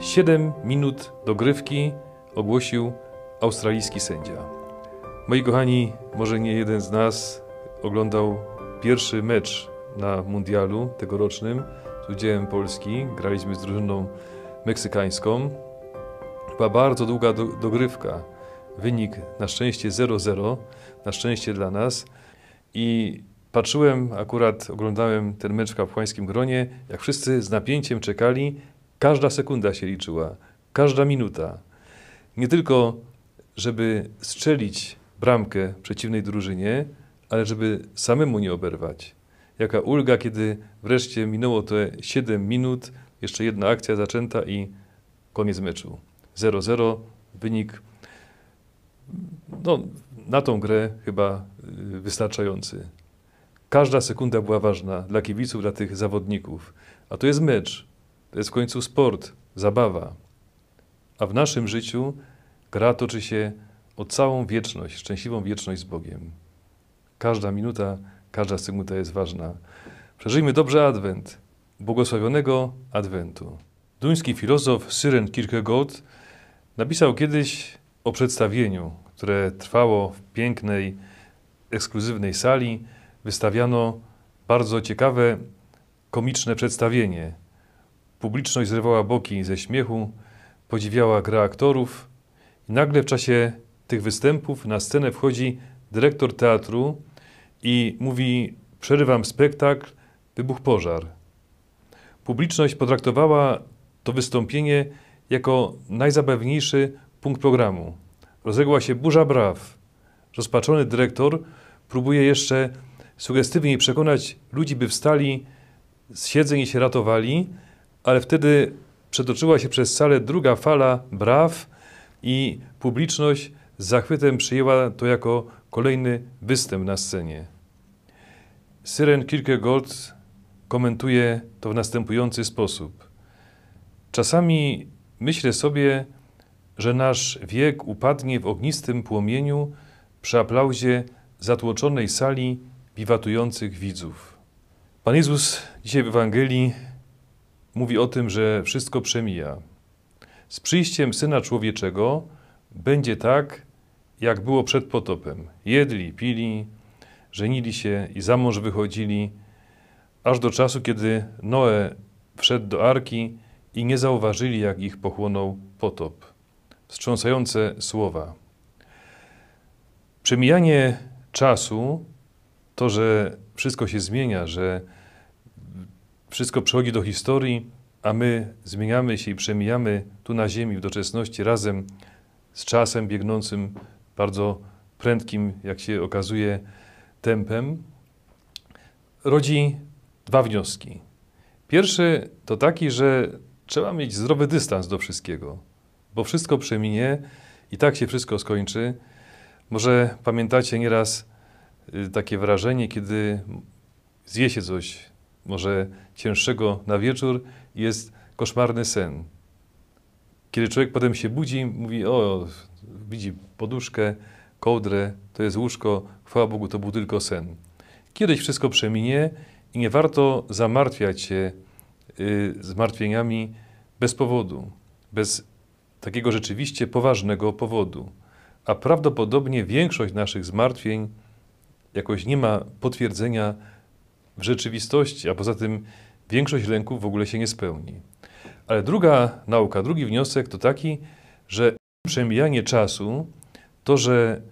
7 minut dogrywki ogłosił australijski sędzia. Moi kochani, może nie jeden z nas oglądał pierwszy mecz na mundialu tegorocznym z udziałem Polski. Graliśmy z drużyną meksykańską. Była bardzo długa do, dogrywka. Wynik na szczęście 0-0, na szczęście dla nas. I patrzyłem, akurat oglądałem ten mecz w kapłańskim gronie, jak wszyscy z napięciem czekali. Każda sekunda się liczyła, każda minuta. Nie tylko, żeby strzelić bramkę przeciwnej drużynie, ale żeby samemu nie oberwać. Jaka ulga, kiedy wreszcie minęło te 7 minut, jeszcze jedna akcja zaczęta i koniec meczu. 0-0, wynik no, na tą grę chyba y, wystarczający. Każda sekunda była ważna dla kibiców, dla tych zawodników. A to jest mecz, to jest w końcu sport, zabawa. A w naszym życiu gra toczy się o całą wieczność, szczęśliwą wieczność z Bogiem. Każda minuta, każda sekunda jest ważna. Przeżyjmy dobrze Adwent, błogosławionego Adwentu. Duński filozof Syren Kierkegaard napisał kiedyś o przedstawieniu, które trwało w pięknej, ekskluzywnej sali. Wystawiano bardzo ciekawe, komiczne przedstawienie. Publiczność zrywała boki ze śmiechu, podziwiała grę aktorów i nagle w czasie tych występów na scenę wchodzi dyrektor teatru i mówi: Przerywam spektakl, wybuch pożar. Publiczność potraktowała to wystąpienie jako najzabawniejszy punkt programu. Rozległa się burza braw. Rozpaczony dyrektor próbuje jeszcze sugestywnie przekonać ludzi, by wstali z siedzeń i się ratowali, ale wtedy przetoczyła się przez salę druga fala braw i publiczność z zachwytem przyjęła to jako kolejny występ na scenie. Syren Kierkegaard komentuje to w następujący sposób. Czasami myślę sobie, że nasz wiek upadnie w ognistym płomieniu przy aplauzie zatłoczonej sali wiwatujących widzów. Pan Jezus dzisiaj w Ewangelii mówi o tym, że wszystko przemija. Z przyjściem Syna Człowieczego będzie tak, jak było przed potopem. Jedli, pili, żenili się i za mąż wychodzili, aż do czasu, kiedy Noe wszedł do arki i nie zauważyli, jak ich pochłonął potop. Wstrząsające słowa. Przemijanie czasu, to, że wszystko się zmienia, że wszystko przechodzi do historii, a my zmieniamy się i przemijamy tu na ziemi w doczesności razem z czasem biegnącym bardzo prędkim, jak się okazuje, tempem, rodzi dwa wnioski. Pierwszy to taki, że trzeba mieć zdrowy dystans do wszystkiego, bo wszystko przeminie i tak się wszystko skończy. Może pamiętacie nieraz y, takie wrażenie, kiedy zje się coś, może cięższego na wieczór jest koszmarny sen. Kiedy człowiek potem się budzi, mówi: O, widzi poduszkę, kołdrę, to jest łóżko, chwała Bogu, to był tylko sen. Kiedyś wszystko przeminie i nie warto zamartwiać się y, zmartwieniami bez powodu, bez takiego rzeczywiście poważnego powodu. A prawdopodobnie większość naszych zmartwień jakoś nie ma potwierdzenia w rzeczywistości, a poza tym większość lęków w ogóle się nie spełni. Ale druga nauka, drugi wniosek to taki, że przemijanie czasu, to, że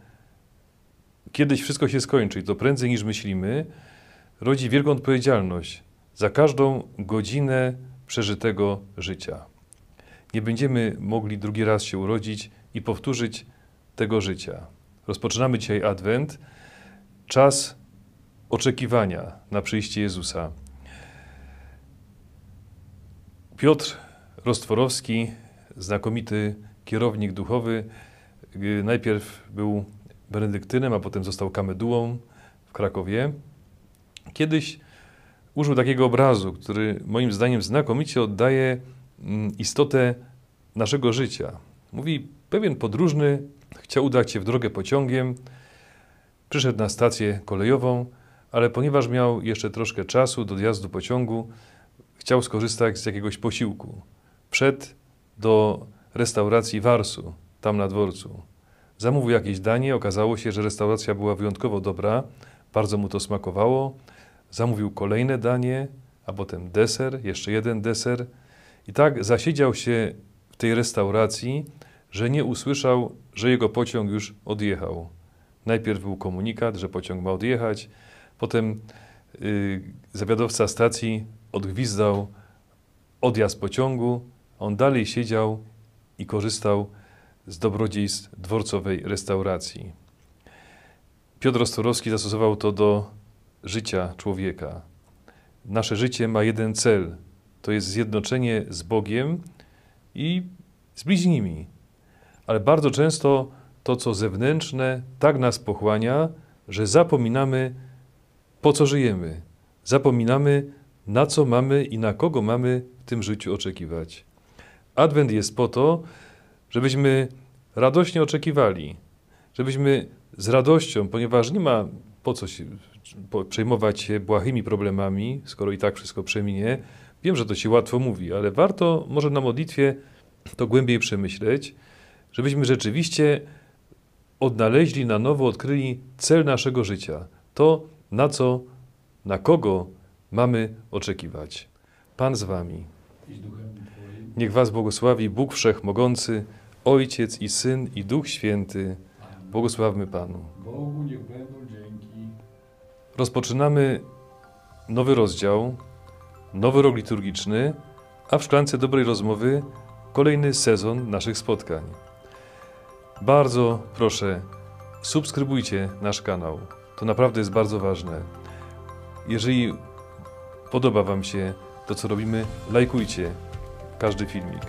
kiedyś wszystko się skończy i to prędzej niż myślimy, rodzi wielką odpowiedzialność za każdą godzinę przeżytego życia. Nie będziemy mogli drugi raz się urodzić i powtórzyć tego życia. Rozpoczynamy dzisiaj Adwent, czas oczekiwania na przyjście Jezusa. Piotr Rostworowski, znakomity kierownik duchowy, najpierw był benedyktynem, a potem został kamedułą w Krakowie. Kiedyś użył takiego obrazu, który moim zdaniem znakomicie oddaje mm, istotę naszego życia. Mówi, pewien podróżny chciał udać się w drogę pociągiem, przyszedł na stację kolejową, ale ponieważ miał jeszcze troszkę czasu do odjazdu pociągu, chciał skorzystać z jakiegoś posiłku. Przed do restauracji Warsu, tam na dworcu. Zamówił jakieś danie, okazało się, że restauracja była wyjątkowo dobra, bardzo mu to smakowało. Zamówił kolejne danie, a potem deser, jeszcze jeden deser. I tak zasiedział się w tej restauracji, że nie usłyszał, że jego pociąg już odjechał. Najpierw był komunikat, że pociąg ma odjechać, potem yy, zawiadowca stacji odgwizdał odjazd pociągu, on dalej siedział i korzystał z dobrodziejstw dworcowej restauracji. Piotr Ostorowski zastosował to do życia człowieka. Nasze życie ma jeden cel to jest zjednoczenie z Bogiem i z bliźnimi. Ale bardzo często to, co zewnętrzne, tak nas pochłania, że zapominamy, po co żyjemy. Zapominamy, na co mamy i na kogo mamy w tym życiu oczekiwać. Adwent jest po to, żebyśmy radośnie oczekiwali, żebyśmy z radością, ponieważ nie ma po co się przejmować się błahymi problemami, skoro i tak wszystko przeminie. Wiem, że to się łatwo mówi, ale warto może na modlitwie to głębiej przemyśleć, żebyśmy rzeczywiście odnaleźli na nowo, odkryli cel naszego życia. To, na co, na kogo mamy oczekiwać. Pan z Wami. Niech Was błogosławi Bóg Wszechmogący, Ojciec i Syn i Duch Święty. Błogosławmy Panu. Bogu niech będą dzięki. Rozpoczynamy nowy rozdział, nowy rok liturgiczny, a w szklance dobrej rozmowy kolejny sezon naszych spotkań. Bardzo proszę, subskrybujcie nasz kanał. To naprawdę jest bardzo ważne. Jeżeli podoba Wam się to, co robimy, lajkujcie każdy filmik.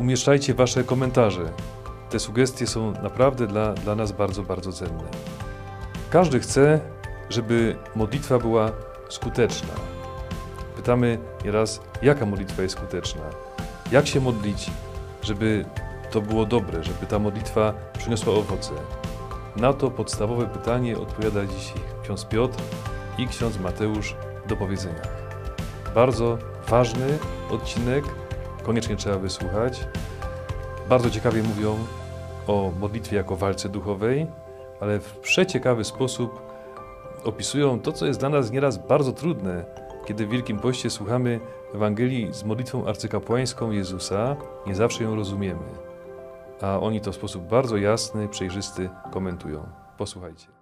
Umieszczajcie Wasze komentarze. Te sugestie są naprawdę dla, dla nas bardzo, bardzo cenne. Każdy chce, żeby modlitwa była skuteczna. Pytamy nieraz, jaka modlitwa jest skuteczna? Jak się modlić, żeby to było dobre, żeby ta modlitwa przyniosła owoce? Na to podstawowe pytanie odpowiada dzisiaj ksiądz Piotr i ksiądz Mateusz do powiedzenia. Bardzo ważny odcinek, koniecznie trzeba wysłuchać. Bardzo ciekawie mówią o modlitwie jako walce duchowej, ale w przeciekawy sposób opisują to, co jest dla nas nieraz bardzo trudne, kiedy w Wielkim Poście słuchamy Ewangelii z modlitwą arcykapłańską Jezusa, nie zawsze ją rozumiemy. A oni to w sposób bardzo jasny, przejrzysty komentują. Posłuchajcie.